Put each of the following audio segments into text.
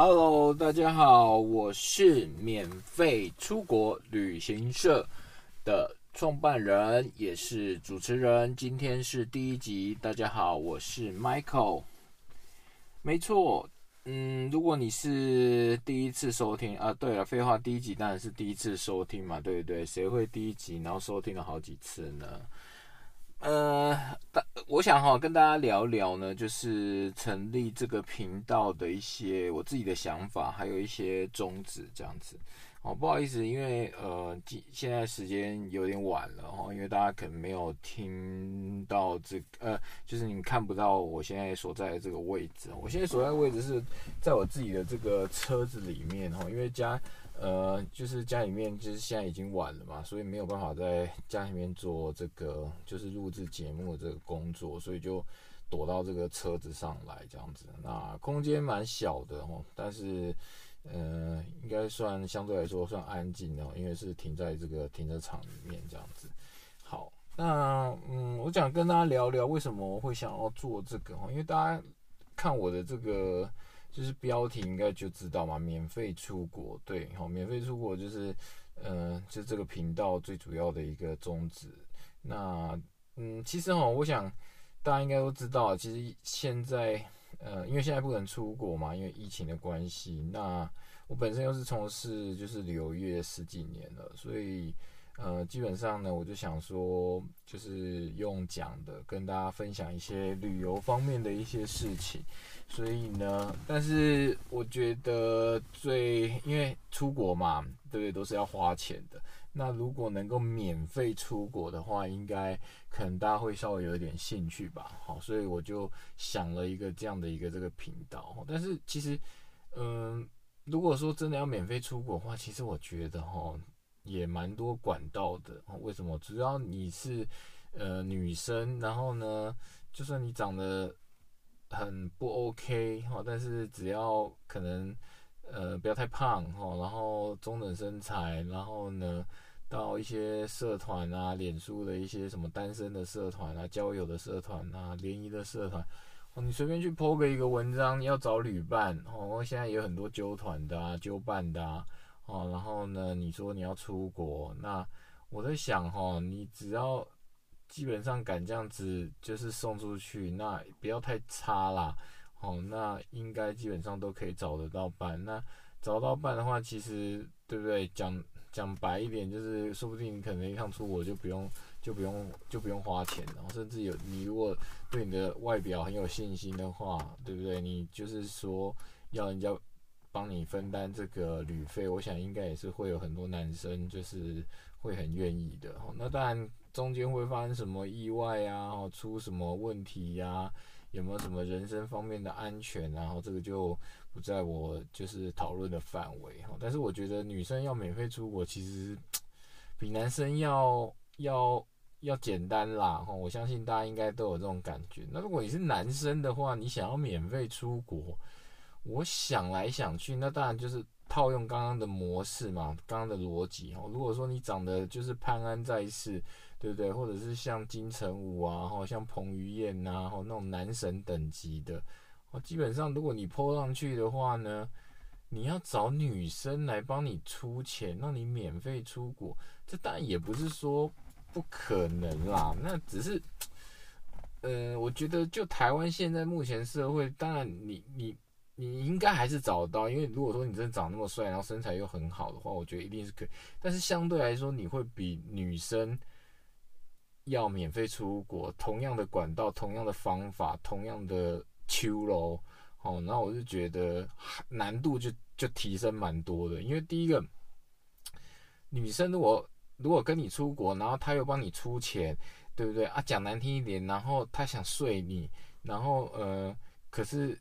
Hello，大家好，我是免费出国旅行社的创办人，也是主持人。今天是第一集，大家好，我是 Michael。没错，嗯，如果你是第一次收听啊，对了，废话，第一集当然是第一次收听嘛，对不对？谁会第一集然后收听了好几次呢？呃，大我想哈跟大家聊聊呢，就是成立这个频道的一些我自己的想法，还有一些宗旨这样子。哦，不好意思，因为呃，现在时间有点晚了哈，因为大家可能没有听到这个呃，就是你看不到我现在所在的这个位置。我现在所在的位置是在我自己的这个车子里面哈，因为家。呃，就是家里面就是现在已经晚了嘛，所以没有办法在家里面做这个就是录制节目这个工作，所以就躲到这个车子上来这样子。那空间蛮小的哦，但是呃，应该算相对来说算安静的，因为是停在这个停车场里面这样子。好，那嗯，我想跟大家聊聊为什么会想要做这个哦，因为大家看我的这个。就是标题应该就知道嘛，免费出国，对，好，免费出国就是，呃，就这个频道最主要的一个宗旨。那，嗯，其实哈，我想大家应该都知道，其实现在，呃，因为现在不能出国嘛，因为疫情的关系。那我本身又是从事就是旅游业十几年了，所以。呃，基本上呢，我就想说，就是用讲的跟大家分享一些旅游方面的一些事情。所以呢，但是我觉得最，因为出国嘛，对不对，都是要花钱的。那如果能够免费出国的话，应该可能大家会稍微有一点兴趣吧。好，所以我就想了一个这样的一个这个频道。但是其实，嗯，如果说真的要免费出国的话，其实我觉得哈。也蛮多管道的，为什么？主要你是呃女生，然后呢，就算你长得很不 OK 哈，但是只要可能呃不要太胖哈，然后中等身材，然后呢到一些社团啊，脸书的一些什么单身的社团啊，交友的社团啊，联谊的社团，哦，你随便去 po 个一个文章，要找旅伴哦，现在有很多揪团的啊，揪伴的啊。哦，然后呢？你说你要出国，那我在想哈，你只要基本上敢这样子，就是送出去，那不要太差啦。哦，那应该基本上都可以找得到伴。那找到伴的话，其实对不对？讲讲白一点，就是说不定可能一趟出国就不用就不用就不用花钱，然后甚至有你如果对你的外表很有信心的话，对不对？你就是说要人家。帮你分担这个旅费，我想应该也是会有很多男生就是会很愿意的。哦那当然中间会发生什么意外啊，出什么问题呀？有没有什么人身方面的安全？然后这个就不在我就是讨论的范围哈。但是我觉得女生要免费出国，其实 比男生要要要简单啦。哈我相信大家应该都有这种感觉。那如果你是男生的话，你想要免费出国？我想来想去，那当然就是套用刚刚的模式嘛，刚刚的逻辑哦。如果说你长得就是潘安在世，对不对？或者是像金城武啊，或像彭于晏呐，或那种男神等级的，哦，基本上如果你 po 上去的话呢，你要找女生来帮你出钱，让你免费出国，这当然也不是说不可能啦。那只是，呃，我觉得就台湾现在目前社会，当然你你。你应该还是找得到，因为如果说你真的长那么帅，然后身材又很好的话，我觉得一定是可以。但是相对来说，你会比女生要免费出国，同样的管道、同样的方法、同样的秋楼，哦，那我就觉得难度就就提升蛮多的。因为第一个，女生如果如果跟你出国，然后她又帮你出钱，对不对啊？讲难听一点，然后她想睡你，然后呃，可是。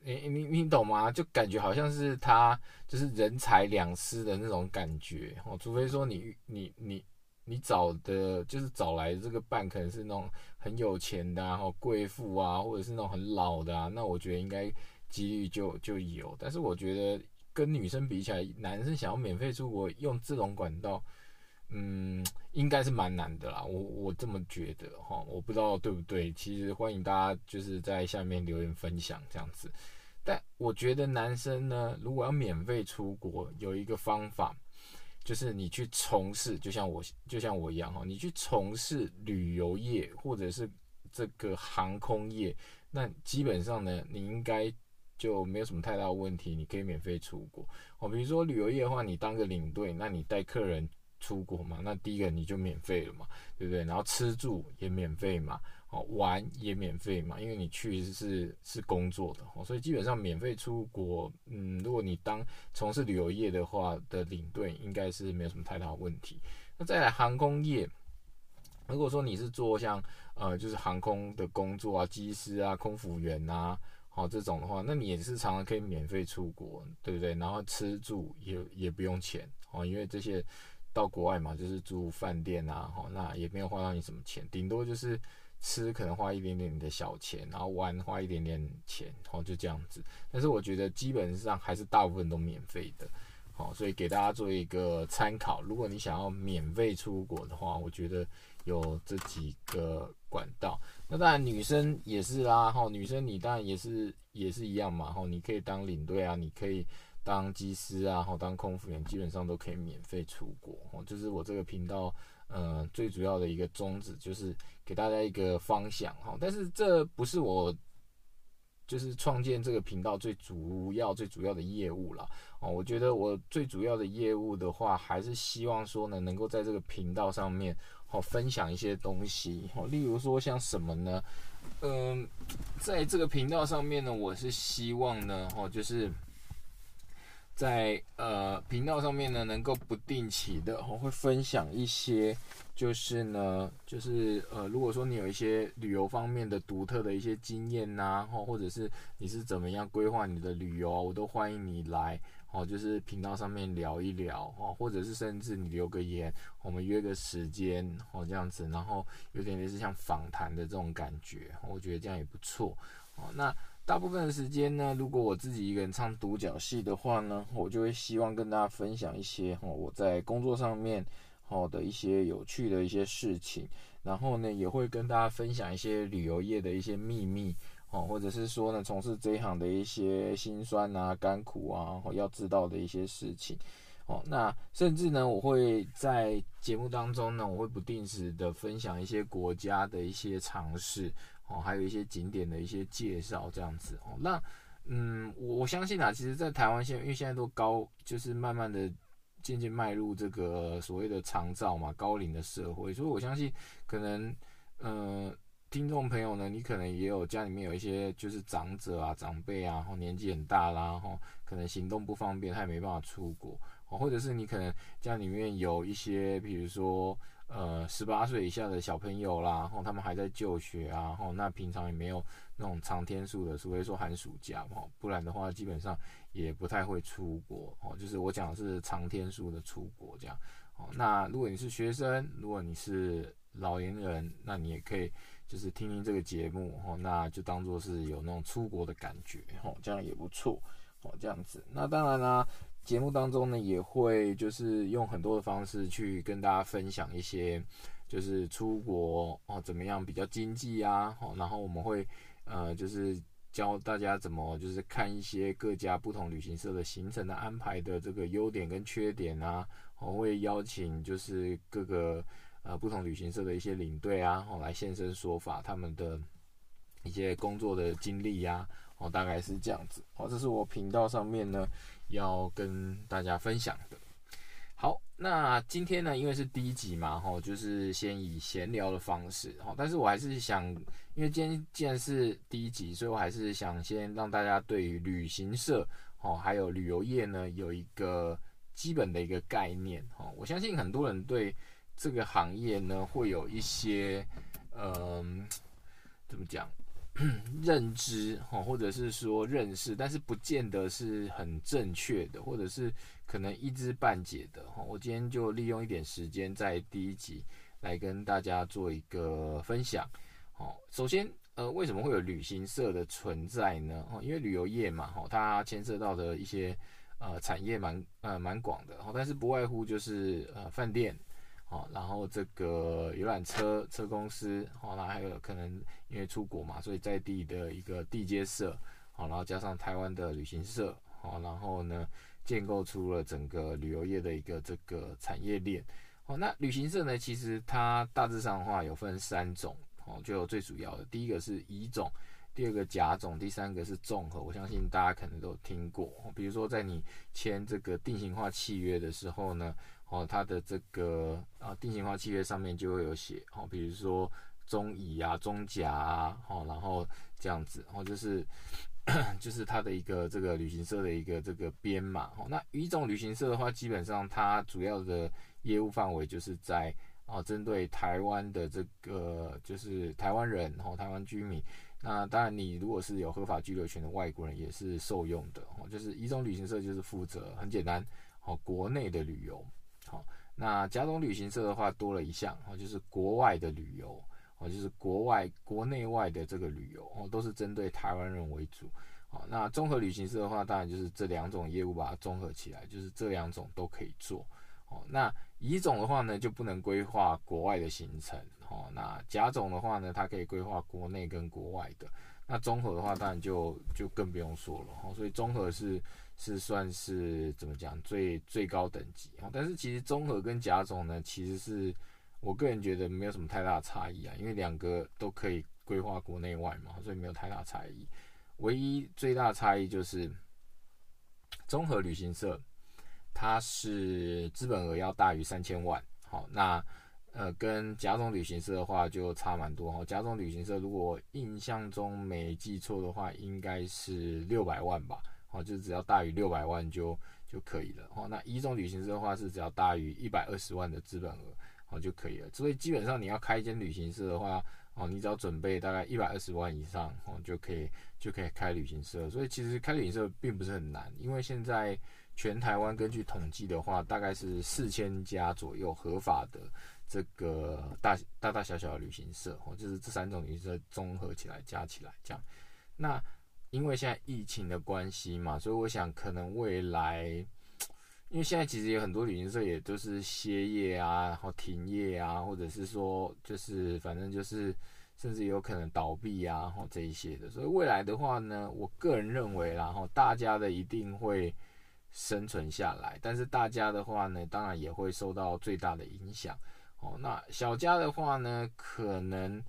你你你懂吗？就感觉好像是她就是人财两失的那种感觉哦。除非说你你你你找的就是找来这个伴可能是那种很有钱的啊，贵妇啊，或者是那种很老的啊，那我觉得应该几率就就有。但是我觉得跟女生比起来，男生想要免费出国用这种管道，嗯，应该是蛮难的啦。我我这么觉得哈，我不知道对不对。其实欢迎大家就是在下面留言分享这样子。但我觉得男生呢，如果要免费出国，有一个方法，就是你去从事，就像我就像我一样哈，你去从事旅游业或者是这个航空业，那基本上呢，你应该就没有什么太大问题，你可以免费出国哦。比如说旅游业的话，你当个领队，那你带客人。出国嘛，那第一个你就免费了嘛，对不对？然后吃住也免费嘛，哦，玩也免费嘛，因为你去是是工作的哦，所以基本上免费出国，嗯，如果你当从事旅游业的话的领队，应该是没有什么太大问题。那再来航空业，如果说你是做像呃就是航空的工作啊，机师啊、空服员呐，好这种的话，那你也是常常可以免费出国，对不对？然后吃住也也不用钱哦，因为这些。到国外嘛，就是住饭店啊，哈，那也没有花到你什么钱，顶多就是吃可能花一点点的小钱，然后玩花一点点钱，然后就这样子。但是我觉得基本上还是大部分都免费的，好，所以给大家做一个参考。如果你想要免费出国的话，我觉得有这几个管道。那当然女生也是啦，哈，女生你当然也是也是一样嘛，哈，你可以当领队啊，你可以。当机师啊，然后当空服员，基本上都可以免费出国。哦，就是我这个频道，呃，最主要的一个宗旨就是给大家一个方向。哈，但是这不是我就是创建这个频道最主要、最主要的业务了。哦，我觉得我最主要的业务的话，还是希望说呢，能够在这个频道上面，哦，分享一些东西。哦，例如说像什么呢？嗯，在这个频道上面呢，我是希望呢，哦，就是。在呃频道上面呢，能够不定期的我会分享一些，就是呢，就是呃，如果说你有一些旅游方面的独特的一些经验呐，或或者是你是怎么样规划你的旅游，我都欢迎你来哦，就是频道上面聊一聊哦，或者是甚至你留个言，我们约个时间哦这样子，然后有点类似像访谈的这种感觉，我觉得这样也不错哦，那。大部分的时间呢，如果我自己一个人唱独角戏的话呢，我就会希望跟大家分享一些哈我在工作上面好的一些有趣的一些事情，然后呢也会跟大家分享一些旅游业的一些秘密哦，或者是说呢从事这一行的一些辛酸啊、甘苦啊，要知道的一些事情哦。那甚至呢，我会在节目当中呢，我会不定时的分享一些国家的一些尝试。哦，还有一些景点的一些介绍这样子哦。那嗯，我我相信啊，其实，在台湾现因为现在都高，就是慢慢的渐渐迈入这个所谓的长照嘛，高龄的社会，所以我相信可能呃，听众朋友呢，你可能也有家里面有一些就是长者啊、长辈啊，然后年纪很大啦，然后可能行动不方便，他也没办法出国，或者是你可能家里面有一些，比如说。呃，十八岁以下的小朋友啦，然后他们还在就学啊，然后那平常也没有那种长天数的，除非说寒暑假哈，不然的话基本上也不太会出国哦。就是我讲的是长天数的出国这样哦。那如果你是学生，如果你是老年人，那你也可以就是听听这个节目哦，那就当做是有那种出国的感觉哦，这样也不错哦，这样子。那当然啦。节目当中呢，也会就是用很多的方式去跟大家分享一些，就是出国哦怎么样比较经济啊，哦，然后我们会呃就是教大家怎么就是看一些各家不同旅行社的行程的安排的这个优点跟缺点啊，我会邀请就是各个呃不同旅行社的一些领队啊，哦来现身说法他们的一些工作的经历呀，哦大概是这样子，哦这是我频道上面呢。要跟大家分享的。好，那今天呢，因为是第一集嘛，哈，就是先以闲聊的方式，哈，但是我还是想，因为今天既然是第一集，所以我还是想先让大家对于旅行社，哦，还有旅游业呢，有一个基本的一个概念，哈，我相信很多人对这个行业呢，会有一些，嗯，怎么讲？认知哈，或者是说认识，但是不见得是很正确的，或者是可能一知半解的哈。我今天就利用一点时间，在第一集来跟大家做一个分享。好，首先，呃，为什么会有旅行社的存在呢？哦，因为旅游业嘛，哈，它牵涉到的一些呃产业蛮呃蛮广的，哈，但是不外乎就是呃饭店。好，然后这个游览车车公司，好，那还有可能因为出国嘛，所以在地的一个地接社，好，然后加上台湾的旅行社，好，然后呢，建构出了整个旅游业的一个这个产业链。好，那旅行社呢，其实它大致上的话有分三种，哦，就最主要的，第一个是乙种。第二个甲种，第三个是综合，我相信大家可能都听过。比如说，在你签这个定型化契约的时候呢，哦，它的这个啊定型化契约上面就会有写，哦，比如说中乙啊、中甲啊，哦，然后这样子，哦，就是 就是它的一个这个旅行社的一个这个编码。哦，那乙种旅行社的话，基本上它主要的业务范围就是在哦，针对台湾的这个就是台湾人，哦，台湾居民。那当然，你如果是有合法居留权的外国人，也是受用的哦。就是一种旅行社就是负责很简单，哦，国内的旅游。好，那甲种旅行社的话多了一项哦，就是国外的旅游哦，就是国外国内外的这个旅游哦，都是针对台湾人为主。好，那综合旅行社的话，当然就是这两种业务把它综合起来，就是这两种都可以做。哦，那乙种的话呢，就不能规划国外的行程。哦，那甲种的话呢，它可以规划国内跟国外的。那综合的话，当然就就更不用说了。哦，所以综合是是算是怎么讲最最高等级。哦，但是其实综合跟甲种呢，其实是我个人觉得没有什么太大的差异啊，因为两个都可以规划国内外嘛，所以没有太大差异。唯一最大差异就是综合旅行社，它是资本额要大于三千万。好，那。呃，跟甲种旅行社的话就差蛮多哈。甲种旅行社如果印象中没记错的话，应该是六百万吧。哦，就是只要大于六百万就就可以了。哦，那一种旅行社的话是只要大于一百二十万的资本额，哦就可以了。所以基本上你要开一间旅行社的话，哦，你只要准备大概一百二十万以上，哦就可以就可以开旅行社。所以其实开旅行社并不是很难，因为现在全台湾根据统计的话，大概是四千家左右合法的。这个大大大小小的旅行社，哦，就是这三种旅行社综合起来加起来这样。那因为现在疫情的关系嘛，所以我想可能未来，因为现在其实有很多旅行社也都是歇业啊，然后停业啊，或者是说就是反正就是甚至有可能倒闭啊，然后这一些的。所以未来的话呢，我个人认为，然后大家的一定会生存下来，但是大家的话呢，当然也会受到最大的影响。哦，那小家的话呢，可能，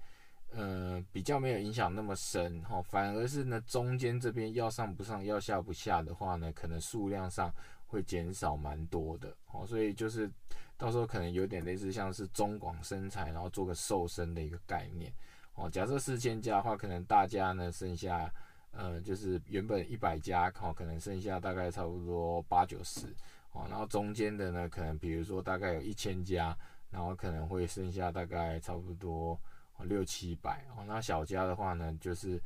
呃，比较没有影响那么深，哈，反而是呢，中间这边要上不上，要下不下的话呢，可能数量上会减少蛮多的，哦，所以就是到时候可能有点类似像是中广身材，然后做个瘦身的一个概念，哦，假设四千家的话，可能大家呢剩下，呃，就是原本一百家，哦，可能剩下大概差不多八九十，哦，然后中间的呢，可能比如说大概有一千家。然后可能会剩下大概差不多六七百哦，那小家的话呢，就是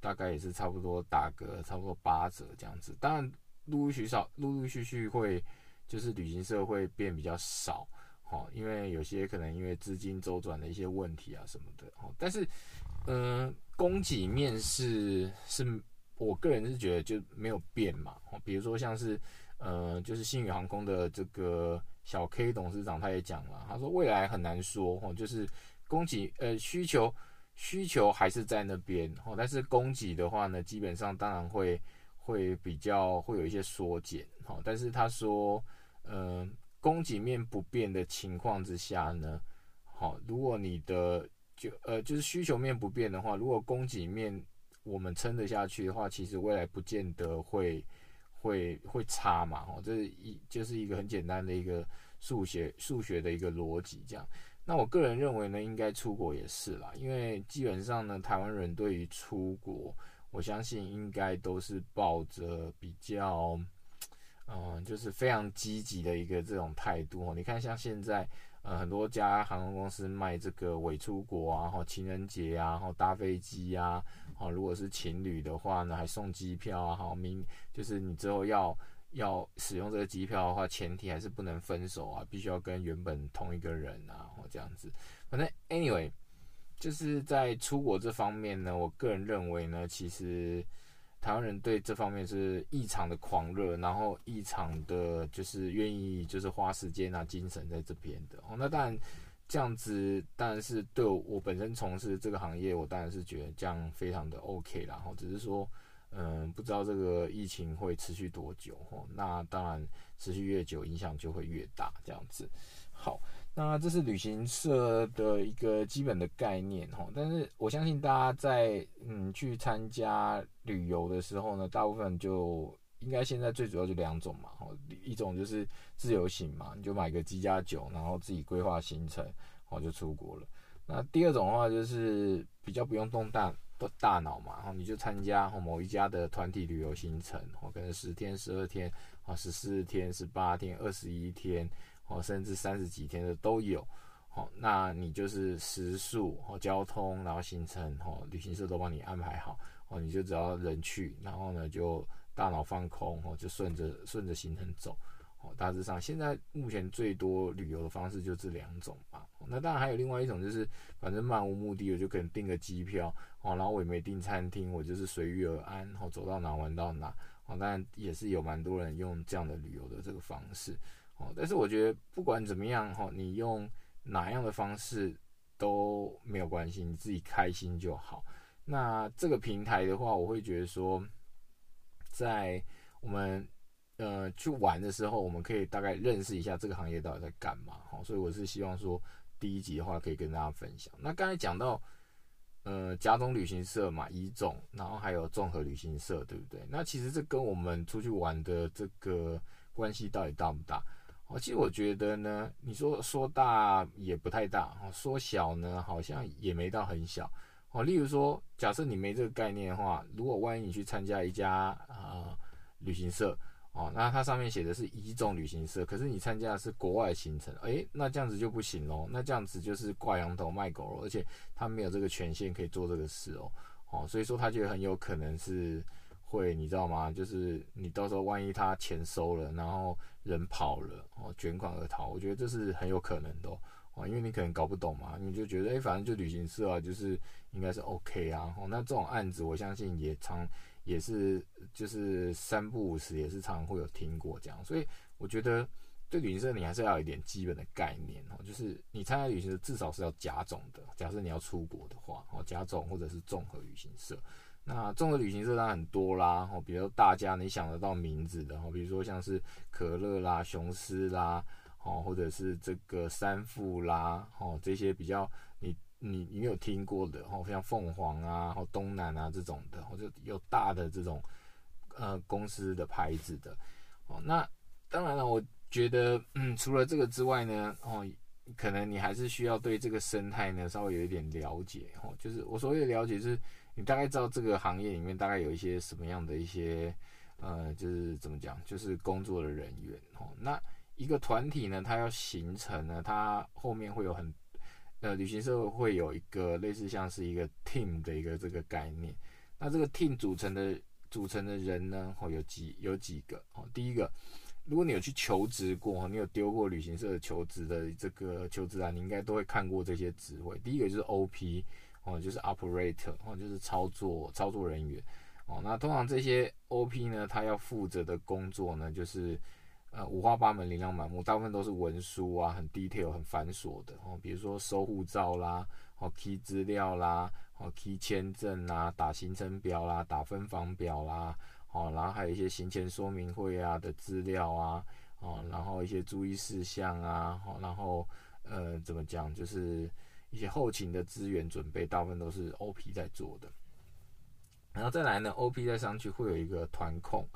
大概也是差不多打个差不多八折这样子。当然，陆陆续少，陆陆续续会就是旅行社会变比较少，哦，因为有些可能因为资金周转的一些问题啊什么的，哦，但是，嗯，供给面是是我个人是觉得就没有变嘛，哦，比如说像是，呃，就是新宇航空的这个。小 K 董事长他也讲了，他说未来很难说哦，就是供给呃需求需求还是在那边哦，但是供给的话呢，基本上当然会会比较会有一些缩减哦，但是他说嗯，供给面不变的情况之下呢，好，如果你的就呃就是需求面不变的话，如果供给面我们撑得下去的话，其实未来不见得会。会会差嘛？哦，这是一就是一个很简单的一个数学数学的一个逻辑，这样。那我个人认为呢，应该出国也是啦，因为基本上呢，台湾人对于出国，我相信应该都是抱着比较，嗯，就是非常积极的一个这种态度。哦，你看像现在。呃，很多家航空公司卖这个伪出国啊，哈，情人节啊，哈，搭飞机啊，哈，如果是情侣的话呢，还送机票啊，哈，明就是你之后要要使用这个机票的话，前提还是不能分手啊，必须要跟原本同一个人啊，或这样子。反正 anyway，就是在出国这方面呢，我个人认为呢，其实。台湾人对这方面是异常的狂热，然后异常的就是愿意就是花时间啊精神在这边的哦。那当然这样子当然是对我本身从事这个行业，我当然是觉得这样非常的 OK 啦。然后只是说，嗯，不知道这个疫情会持续多久哦。那当然，持续越久，影响就会越大。这样子，好，那这是旅行社的一个基本的概念哈。但是我相信大家在嗯去参加旅游的时候呢，大部分就应该现在最主要就两种嘛。哦，一种就是自由行嘛，你就买个机加酒，然后自己规划行程，哦就出国了。那第二种的话就是比较不用动弹。大脑嘛，然后你就参加某一家的团体旅游行程，哦，可能十天、十二天、啊十四天、十八天、二十一天，哦，甚至三十几天的都有，哦，那你就是食宿、哦交通，然后行程，哦旅行社都帮你安排好，哦，你就只要人去，然后呢就大脑放空，哦，就顺着顺着行程走。大致上现在目前最多旅游的方式就这两种嘛。那当然还有另外一种，就是反正漫无目的，我就可能订个机票哦，然后我也没订餐厅，我就是随遇而安，然后走到哪玩到哪。哦，当然也是有蛮多人用这样的旅游的这个方式。哦，但是我觉得不管怎么样哈，你用哪样的方式都没有关系，你自己开心就好。那这个平台的话，我会觉得说，在我们。呃，去玩的时候，我们可以大概认识一下这个行业到底在干嘛，哈，所以我是希望说第一集的话可以跟大家分享。那刚才讲到，呃，甲种旅行社嘛，乙种，然后还有综合旅行社，对不对？那其实这跟我们出去玩的这个关系到底大不大？哦，其实我觉得呢，你说说大也不太大，哦，说小呢好像也没到很小，哦，例如说，假设你没这个概念的话，如果万一你去参加一家啊旅行社。哦，那它上面写的是一种旅行社，可是你参加的是国外行程，诶，那这样子就不行喽。那这样子就是挂羊头卖狗肉，而且他没有这个权限可以做这个事哦。哦，所以说他觉得很有可能是会，你知道吗？就是你到时候万一他钱收了，然后人跑了，哦，卷款而逃，我觉得这是很有可能的哦。因为你可能搞不懂嘛，你就觉得诶，反正就旅行社啊，就是应该是 OK 啊。哦，那这种案子我相信也常。也是，就是三不五时也是常会有听过这样，所以我觉得对旅行社你还是要有一点基本的概念哦，就是你参加旅行社至少是要甲种的，假设你要出国的话哦，甲种或者是综合旅行社。那综合旅行社当然很多啦，哦，比如大家你想得到名字的哦，比如说像是可乐啦、雄狮啦，哦，或者是这个三富啦，哦，这些比较你。你你有听过的哦，像凤凰啊，或东南啊这种的，或者有大的这种呃公司的牌子的哦。那当然了，我觉得嗯，除了这个之外呢，哦，可能你还是需要对这个生态呢稍微有一点了解哦。就是我所谓的了解，是你大概知道这个行业里面大概有一些什么样的一些呃，就是怎么讲，就是工作的人员哦。那一个团体呢，它要形成呢，它后面会有很呃，旅行社会有一个类似像是一个 team 的一个这个概念。那这个 team 组成的组成的人呢，哦，有几有几个哦。第一个，如果你有去求职过，你有丢过旅行社的求职的这个求职啊，你应该都会看过这些职位。第一个就是 OP 哦，就是 operator 哦，就是操作操作人员哦。那通常这些 OP 呢，他要负责的工作呢，就是。呃，五花八门，琳琅满目，大部分都是文书啊，很 detail、很繁琐的哦。比如说收护照啦，哦，key 资料啦，哦，key 签证啦，打行程表啦，打分房表啦，哦，然后还有一些行前说明会啊的资料啊，哦，然后一些注意事项啊，哦，然后呃，怎么讲，就是一些后勤的资源准备，大部分都是 OP 在做的。然后再来呢，OP 再上去会有一个团控，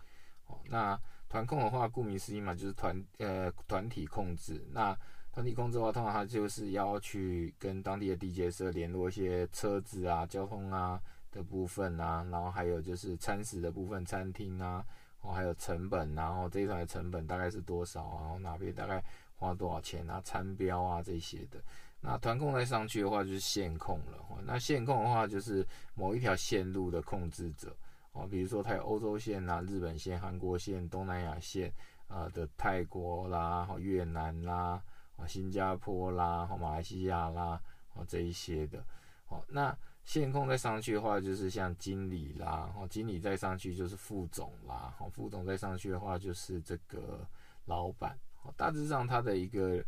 哦，那。团控的话，顾名思义嘛，就是团呃团体控制。那团体控制的话，通常它就是要去跟当地的地接社联络一些车子啊、交通啊的部分啊，然后还有就是餐食的部分，餐厅啊，哦还有成本，然后这一团的成本大概是多少啊？然后哪边大概花多少钱啊？餐标啊这些的。那团控再上去的话，就是线控了。那线控的话，就是某一条线路的控制者。哦，比如说它有欧洲线啦、日本线、韩国线、东南亚线，啊的泰国啦、越南啦、新加坡啦、马来西亚啦，哦这一些的，哦那线控再上去的话，就是像经理啦，哦经理再上去就是副总啦，哦副总再上去的话就是这个老板，哦大致上他的一个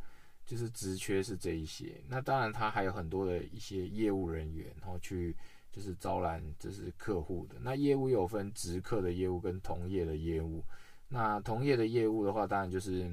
就是职缺是这一些，那当然他还有很多的一些业务人员，然后去。就是招揽就是客户的。那业务有分直客的业务跟同业的业务。那同业的业务的话，当然就是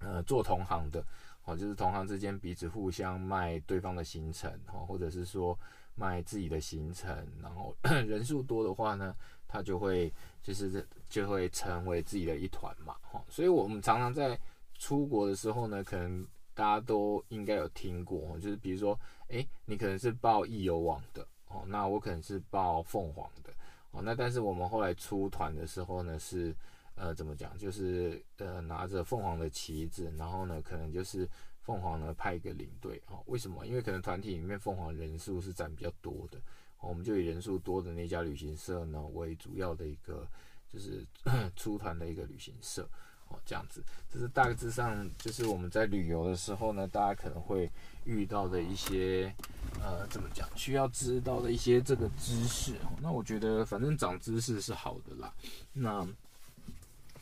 呃做同行的，哦，就是同行之间彼此互相卖对方的行程，哦，或者是说卖自己的行程，然后 人数多的话呢，他就会就是就会成为自己的一团嘛，哈。所以我们常常在出国的时候呢，可能大家都应该有听过，就是比如说，诶，你可能是报易游网的，哦，那我可能是报凤凰的，哦，那但是我们后来出团的时候呢，是呃怎么讲，就是呃拿着凤凰的旗子，然后呢，可能就是凤凰呢派一个领队，哦，为什么？因为可能团体里面凤凰人数是占比较多的，我们就以人数多的那家旅行社呢为主要的一个就是 出团的一个旅行社。哦，这样子，这是大致上就是我们在旅游的时候呢，大家可能会遇到的一些，呃，怎么讲，需要知道的一些这个知识。那我觉得反正长知识是好的啦。那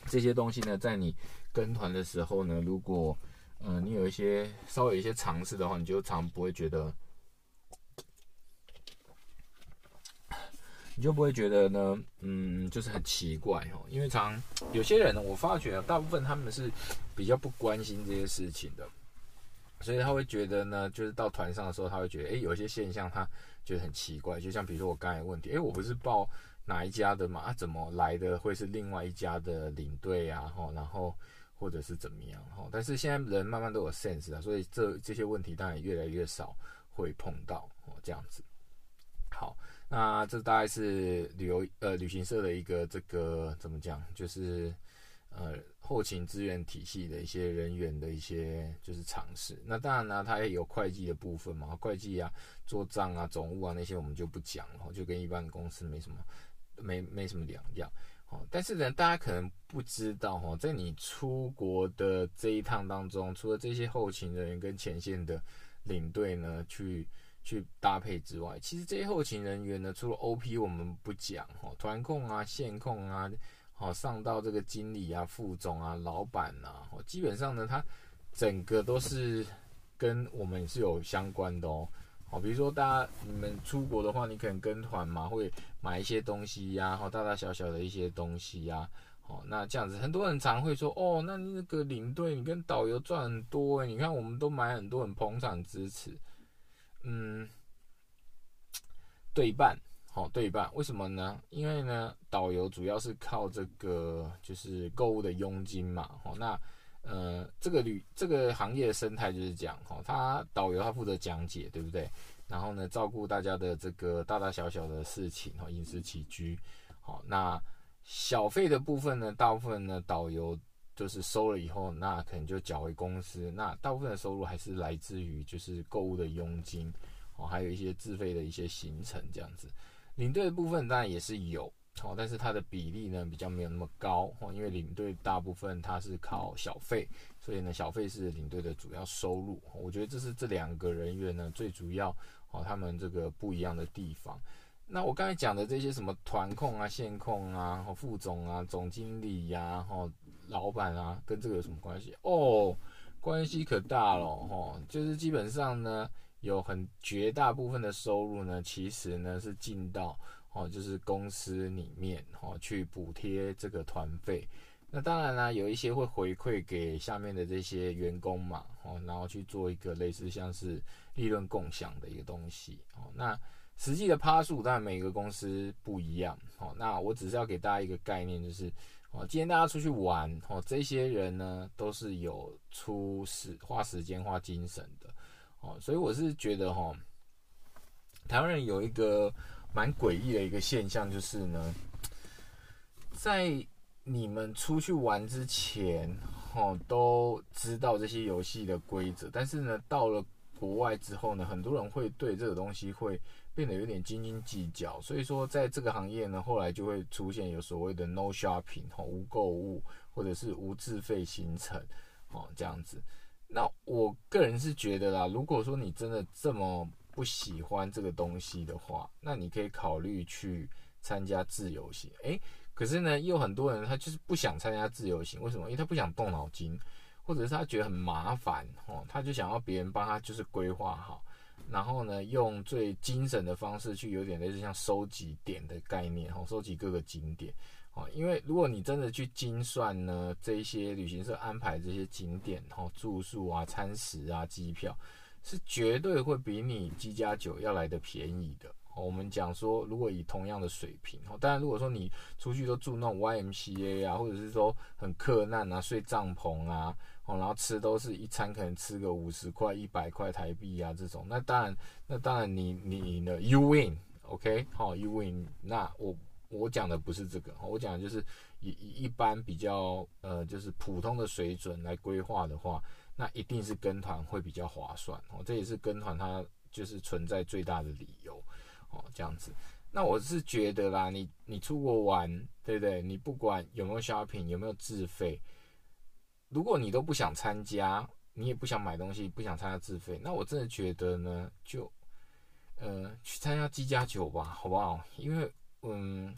这些东西呢，在你跟团的时候呢，如果呃你有一些稍微有一些尝试的话，你就常不会觉得。你就不会觉得呢，嗯，就是很奇怪哦，因为常有些人呢，我发觉，大部分他们是比较不关心这些事情的，所以他会觉得呢，就是到团上的时候，他会觉得，哎，有些现象他觉得很奇怪，就像比如说我刚才问题，哎，我不是报哪一家的嘛，啊，怎么来的会是另外一家的领队啊，哈，然后或者是怎么样，哈，但是现在人慢慢都有 sense 了，所以这这些问题当然越来越少会碰到哦，这样子，那这大概是旅游呃旅行社的一个这个怎么讲，就是呃后勤资源体系的一些人员的一些就是尝试。那当然呢，它也有会计的部分嘛，会计啊、做账啊、总务啊那些我们就不讲了，就跟一般公司没什么没没什么两样。哦，但是呢，大家可能不知道哈，在你出国的这一趟当中，除了这些后勤人员跟前线的领队呢，去。去搭配之外，其实这些后勤人员呢，除了 OP 我们不讲哦，团控啊、线控啊，好上到这个经理啊、副总啊、老板呐，哦，基本上呢，他整个都是跟我们是有相关的哦。好，比如说大家你们出国的话，你可能跟团嘛，会买一些东西呀，好大大小小的一些东西呀，好，那这样子，很多人常会说，哦，那那个领队你跟导游赚很多，你看我们都买很多，很捧场支持。嗯，对半，好对半，为什么呢？因为呢，导游主要是靠这个就是购物的佣金嘛，哦，那呃，这个旅这个行业生态就是这样，哈，他导游他负责讲解，对不对？然后呢，照顾大家的这个大大小小的事情，哈，饮食起居，好，那小费的部分呢，大部分呢，导游。就是收了以后，那可能就缴回公司。那大部分的收入还是来自于就是购物的佣金哦，还有一些自费的一些行程这样子。领队的部分当然也是有哦，但是它的比例呢比较没有那么高哦，因为领队大部分它是靠小费，所以呢小费是领队的主要收入。我觉得这是这两个人员呢最主要哦，他们这个不一样的地方。那我刚才讲的这些什么团控啊、线控啊、副总啊、总经理呀、哈老板啊，跟这个有什么关系？哦，关系可大了哈。就是基本上呢，有很绝大部分的收入呢，其实呢是进到哦，就是公司里面哈去补贴这个团费。那当然啦，有一些会回馈给下面的这些员工嘛，哦，然后去做一个类似像是利润共享的一个东西哦。那实际的趴数当然每个公司不一样，哦，那我只是要给大家一个概念，就是哦，今天大家出去玩，哦，这些人呢都是有出时花时间花精神的，哦，所以我是觉得哈，台湾人有一个蛮诡异的一个现象，就是呢，在你们出去玩之前，哦，都知道这些游戏的规则，但是呢，到了国外之后呢，很多人会对这个东西会。变得有点斤斤计较，所以说在这个行业呢，后来就会出现有所谓的 no shopping 哈，无购物或者是无自费行程哦这样子。那我个人是觉得啦，如果说你真的这么不喜欢这个东西的话，那你可以考虑去参加自由行。诶，可是呢，又很多人他就是不想参加自由行，为什么？因为他不想动脑筋，或者是他觉得很麻烦哦，他就想要别人帮他就是规划好。然后呢，用最精神的方式去，有点类似像收集点的概念，哈，收集各个景点，哦，因为如果你真的去精算呢，这些旅行社安排这些景点，哈，住宿啊、餐食啊、机票，是绝对会比你机加酒要来的便宜的。我们讲说，如果以同样的水平，哦，当然如果说你出去都住那种 YMCA 啊，或者是说很客难啊，睡帐篷啊。哦，然后吃都是一餐可能吃个五十块、一百块台币啊，这种，那当然，那当然你你呢，you win，OK，好，you win。那我我讲的不是这个，我讲的就是以一般比较呃，就是普通的水准来规划的话，那一定是跟团会比较划算哦，这也是跟团它就是存在最大的理由哦，这样子。那我是觉得啦，你你出国玩，对不对？你不管有没有 shopping，有没有自费。如果你都不想参加，你也不想买东西，不想参加自费，那我真的觉得呢，就呃去参加机加酒吧，好不好？因为嗯，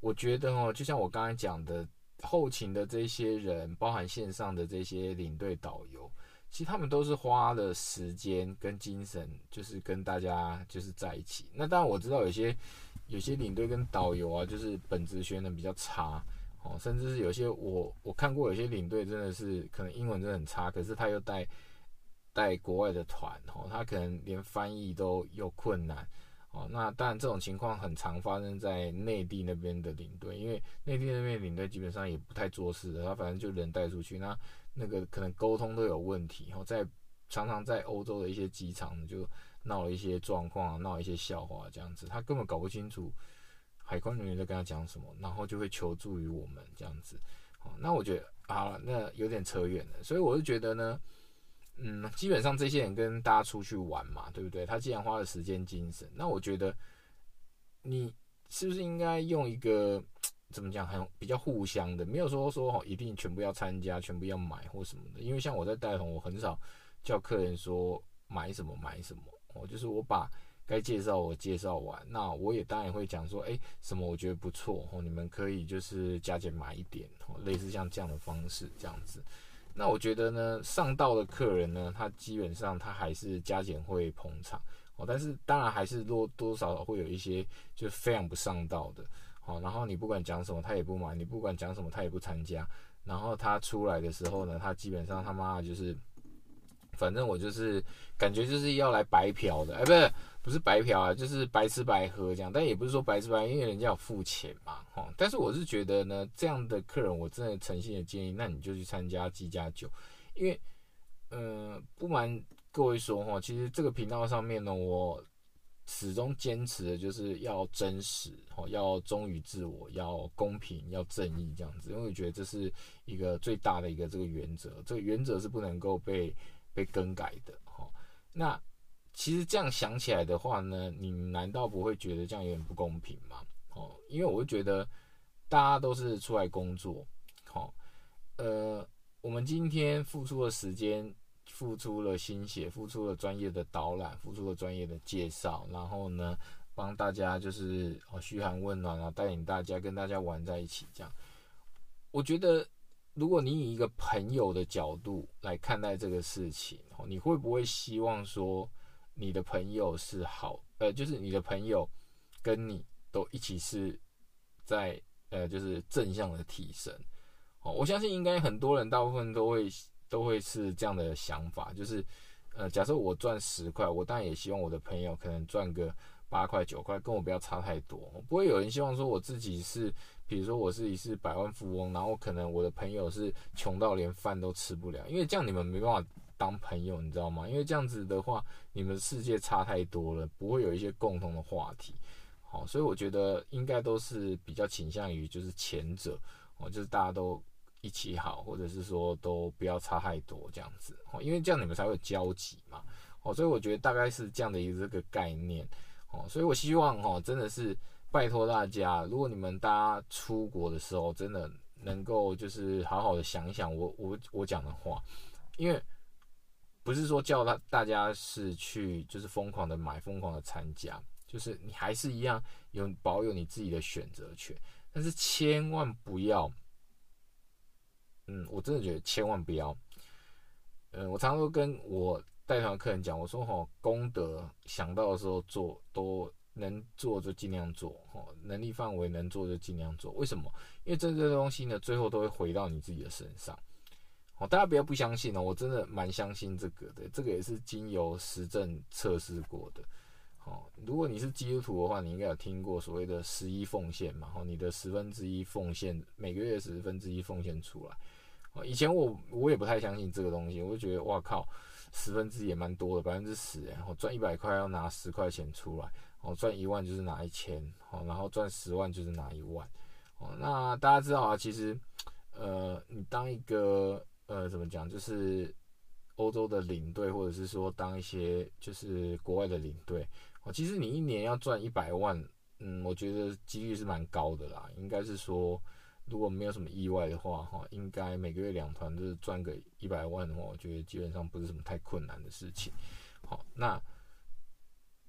我觉得哦，就像我刚才讲的，后勤的这些人，包含线上的这些领队导游，其实他们都是花了时间跟精神，就是跟大家就是在一起。那当然我知道有些有些领队跟导游啊，就是本职学能比较差。哦，甚至是有些我我看过有些领队真的是可能英文真的很差，可是他又带带国外的团，哦，他可能连翻译都有困难，哦，那当然这种情况很常发生在内地那边的领队，因为内地那边领队基本上也不太做事的，他反正就人带出去，那那个可能沟通都有问题，然后在常常在欧洲的一些机场就闹了一些状况，闹一些笑话这样子，他根本搞不清楚。海关人员在跟他讲什么，然后就会求助于我们这样子。好，那我觉得啊，那有点扯远了。所以我就觉得呢，嗯，基本上这些人跟大家出去玩嘛，对不对？他既然花了时间、精神，那我觉得你是不是应该用一个 怎么讲，很比较互相的，没有说说哦一定全部要参加、全部要买或什么的。因为像我在带团，我很少叫客人说买什么买什么，我就是我把。该介绍我介绍完，那我也当然会讲说，哎，什么我觉得不错哦，你们可以就是加减买一点哦，类似像这样的方式这样子。那我觉得呢，上道的客人呢，他基本上他还是加减会捧场哦，但是当然还是多多少少会有一些就非常不上道的，好，然后你不管讲什么他也不买，你不管讲什么他也不参加，然后他出来的时候呢，他基本上他妈就是，反正我就是感觉就是要来白嫖的，哎，不是。不是白嫖啊，就是白吃白喝这样，但也不是说白吃白，因为人家有付钱嘛，哈。但是我是觉得呢，这样的客人，我真的诚心的建议，那你就去参加机加酒，因为，嗯，不瞒各位说哈，其实这个频道上面呢，我始终坚持的就是要真实，哈，要忠于自我，要公平，要正义这样子，因为我觉得这是一个最大的一个这个原则，这个原则是不能够被被更改的，哈。那。其实这样想起来的话呢，你难道不会觉得这样有点不公平吗？哦，因为我会觉得大家都是出来工作，好，呃，我们今天付出了时间，付出了心血，付出了专业的导览，付出了专业的介绍，然后呢，帮大家就是哦嘘寒问暖啊，带领大家跟大家玩在一起，这样，我觉得如果你以一个朋友的角度来看待这个事情，你会不会希望说？你的朋友是好，呃，就是你的朋友跟你都一起是在，呃，就是正向的提升。哦，我相信应该很多人大部分都会都会是这样的想法，就是，呃，假设我赚十块，我当然也希望我的朋友可能赚个八块九块，跟我不要差太多。不会有人希望说我自己是，比如说我自己是百万富翁，然后可能我的朋友是穷到连饭都吃不了，因为这样你们没办法。当朋友，你知道吗？因为这样子的话，你们世界差太多了，不会有一些共同的话题。好，所以我觉得应该都是比较倾向于就是前者哦，就是大家都一起好，或者是说都不要差太多这样子哦，因为这样你们才会有交集嘛。哦，所以我觉得大概是这样的一个这个概念哦，所以我希望哦，真的是拜托大家，如果你们大家出国的时候，真的能够就是好好的想一想我我我讲的话，因为。不是说叫他大家是去就是疯狂的买疯狂的参加，就是你还是一样有保有你自己的选择权，但是千万不要，嗯，我真的觉得千万不要，嗯，我常常都跟我带团客人讲，我说哈，功德想到的时候做，都能做就尽量做，哈，能力范围能做就尽量做。为什么？因为这个东西呢，最后都会回到你自己的身上。哦，大家不要不相信哦，我真的蛮相信这个的，这个也是经由实证测试过的。哦，如果你是基督徒的话，你应该有听过所谓的十一奉献嘛？哦，你的十分之一奉献，每个月十分之一奉献出来。哦，以前我我也不太相信这个东西，我就觉得哇靠，十分之一也蛮多的，百分之十，然后赚一百块要拿十块钱出来，哦，赚一万就是拿一千，哦，然后赚十万就是拿一万，哦，那大家知道啊，其实，呃，你当一个呃怎么讲，就是欧洲的领队，或者是说当一些就是国外的领队。哦其实你一年要赚一百万，嗯，我觉得几率是蛮高的啦。应该是说，如果没有什么意外的话，哈，应该每个月两团就是赚个一百万的话，我觉得基本上不是什么太困难的事情。好，那，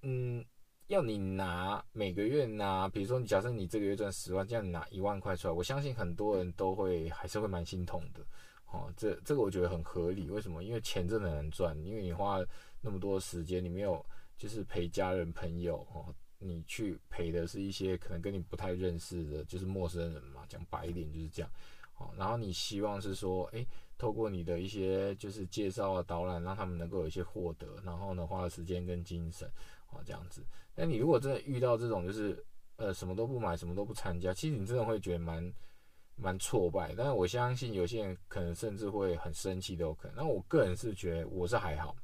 嗯，要你拿每个月拿，比如说你假设你这个月赚十万，这样你拿一万块出来，我相信很多人都会还是会蛮心痛的。哦，这这个我觉得很合理。为什么？因为钱真的难赚，因为你花那么多时间，你没有。就是陪家人朋友哦，你去陪的是一些可能跟你不太认识的，就是陌生人嘛。讲白一点就是这样，哦，然后你希望是说，诶，透过你的一些就是介绍啊、导览，让他们能够有一些获得，然后呢，花了时间跟精神，哦，这样子。那你如果真的遇到这种，就是呃，什么都不买，什么都不参加，其实你真的会觉得蛮蛮挫败。但是我相信有些人可能甚至会很生气都有可能。那我个人是觉得我是还好。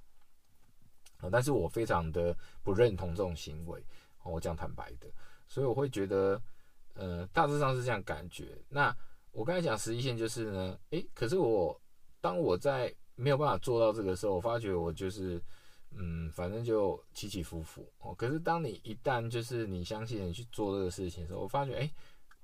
但是我非常的不认同这种行为，我讲坦白的，所以我会觉得，呃，大致上是这样感觉。那我刚才讲实际线就是呢，诶，可是我当我在没有办法做到这个时候，我发觉我就是，嗯，反正就起起伏伏哦。可是当你一旦就是你相信你去做这个事情的时候，我发觉诶，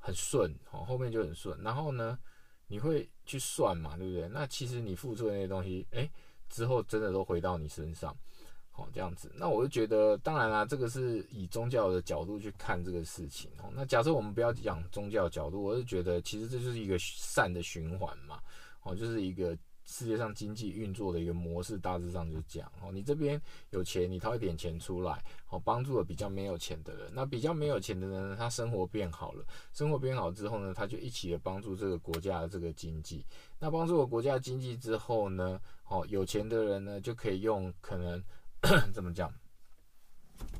很顺哦，后面就很顺。然后呢，你会去算嘛，对不对？那其实你付出的那些东西，哎，之后真的都回到你身上。好，这样子，那我就觉得，当然啦，这个是以宗教的角度去看这个事情哦。那假设我们不要讲宗教角度，我是觉得，其实这就是一个善的循环嘛。哦，就是一个世界上经济运作的一个模式，大致上就是这样。哦，你这边有钱，你掏一点钱出来，哦，帮助了比较没有钱的人。那比较没有钱的人，他生活变好了，生活变好之后呢，他就一起的帮助这个国家的这个经济。那帮助了国家经济之后呢，哦，有钱的人呢，就可以用可能。怎么讲？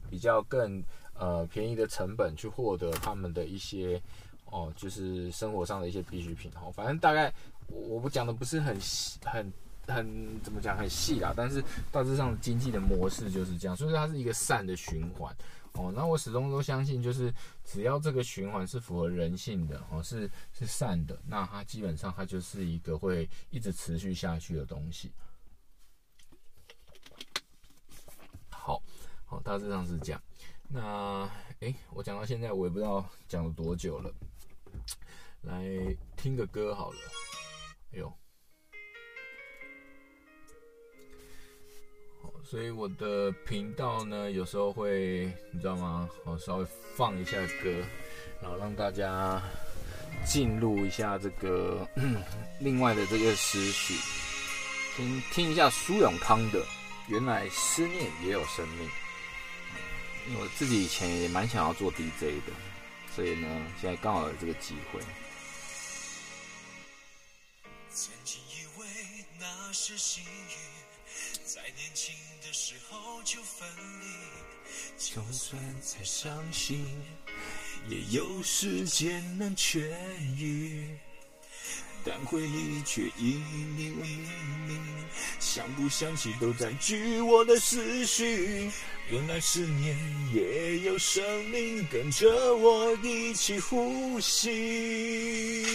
比较更呃便宜的成本去获得他们的一些哦，就是生活上的一些必需品哦。反正大概我不讲的不是很很很怎么讲很细啦，但是大致上经济的模式就是这样，所以它是一个善的循环哦。那我始终都相信，就是只要这个循环是符合人性的哦，是是善的，那它基本上它就是一个会一直持续下去的东西。好好，大致上是这样。那，哎，我讲到现在，我也不知道讲了多久了。来听个歌好了。哎呦，好，所以我的频道呢，有时候会，你知道吗？我稍微放一下歌，然后让大家进入一下这个另外的这个思绪。先听一下苏永康的《原来思念也有生命》。因为我自己以前也蛮想要做 DJ 的，所以呢，现在刚好有这个机会。曾经以为那是幸运，在年轻的时候就分离，就算再伤心，也有时间能痊愈。但回忆却以你为命名，想不想起都占据我的思绪。原来思念也有生命，跟着我一起呼吸。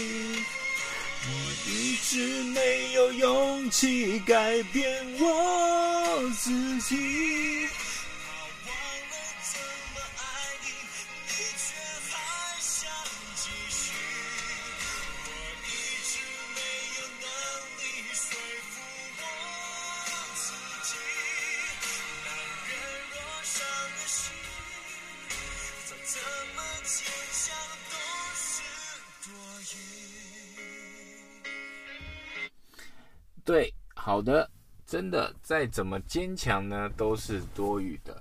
我一直没有勇气改变我自己。对，好的，真的再怎么坚强呢，都是多余的。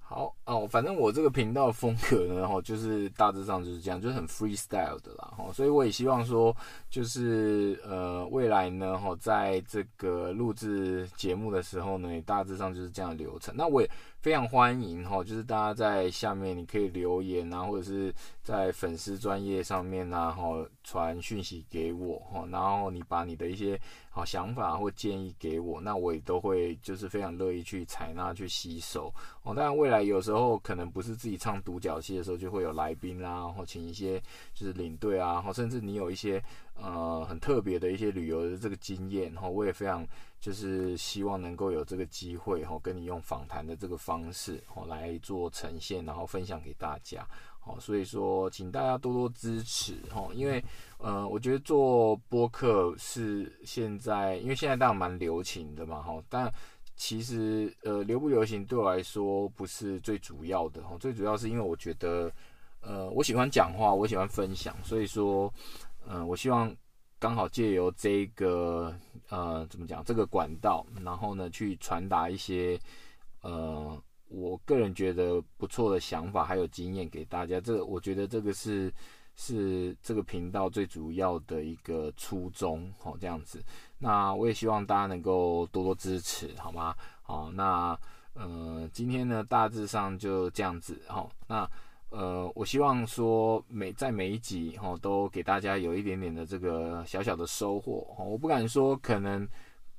好哦，反正我这个频道风格呢，哈，就是大致上就是这样，就是很 freestyle 的啦，哈，所以我也希望说，就是呃，未来呢，哈，在这个录制节目的时候呢，大致上就是这样流程。那我也。非常欢迎哈，就是大家在下面你可以留言啊，或者是在粉丝专业上面啊，哈传讯息给我哈，然后你把你的一些好想法或建议给我，那我也都会就是非常乐意去采纳去吸收哦。当然未来有时候可能不是自己唱独角戏的时候，就会有来宾啦，或请一些就是领队啊，或甚至你有一些呃很特别的一些旅游的这个经验哈，我也非常。就是希望能够有这个机会哈，跟你用访谈的这个方式哈来做呈现，然后分享给大家。好，所以说请大家多多支持哈，因为呃，我觉得做播客是现在，因为现在当然蛮流行的嘛哈，但其实呃流不流行对我来说不是最主要的哈，最主要是因为我觉得呃我喜欢讲话，我喜欢分享，所以说嗯，我希望。刚好借由这个呃，怎么讲这个管道，然后呢，去传达一些呃，我个人觉得不错的想法还有经验给大家。这我觉得这个是是这个频道最主要的一个初衷，好这样子。那我也希望大家能够多多支持，好吗？好，那呃，今天呢，大致上就这样子，好，那。呃，我希望说每在每一集哈，都给大家有一点点的这个小小的收获哈。我不敢说可能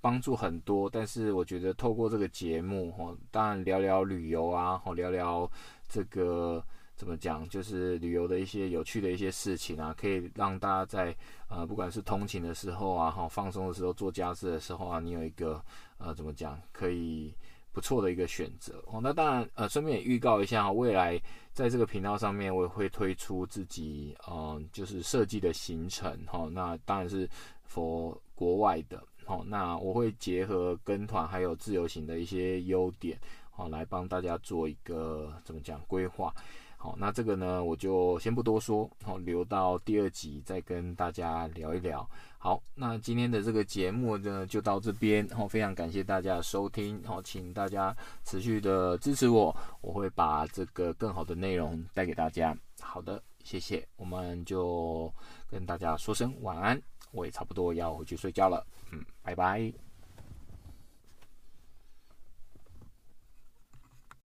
帮助很多，但是我觉得透过这个节目哈，当然聊聊旅游啊，哈，聊聊这个怎么讲，就是旅游的一些有趣的一些事情啊，可以让大家在呃，不管是通勤的时候啊，哈，放松的时候，做家事的时候啊，你有一个呃，怎么讲，可以。不错的一个选择哦。那当然，呃，顺便也预告一下哈，未来在这个频道上面，我也会推出自己嗯，就是设计的行程哈。那当然是佛国外的哦。那我会结合跟团还有自由行的一些优点哦，来帮大家做一个怎么讲规划。好，那这个呢，我就先不多说，好，留到第二集再跟大家聊一聊。好，那今天的这个节目呢，就到这边，好，非常感谢大家收听，好，请大家持续的支持我，我会把这个更好的内容带给大家。好的，谢谢，我们就跟大家说声晚安，我也差不多要回去睡觉了，嗯，拜拜。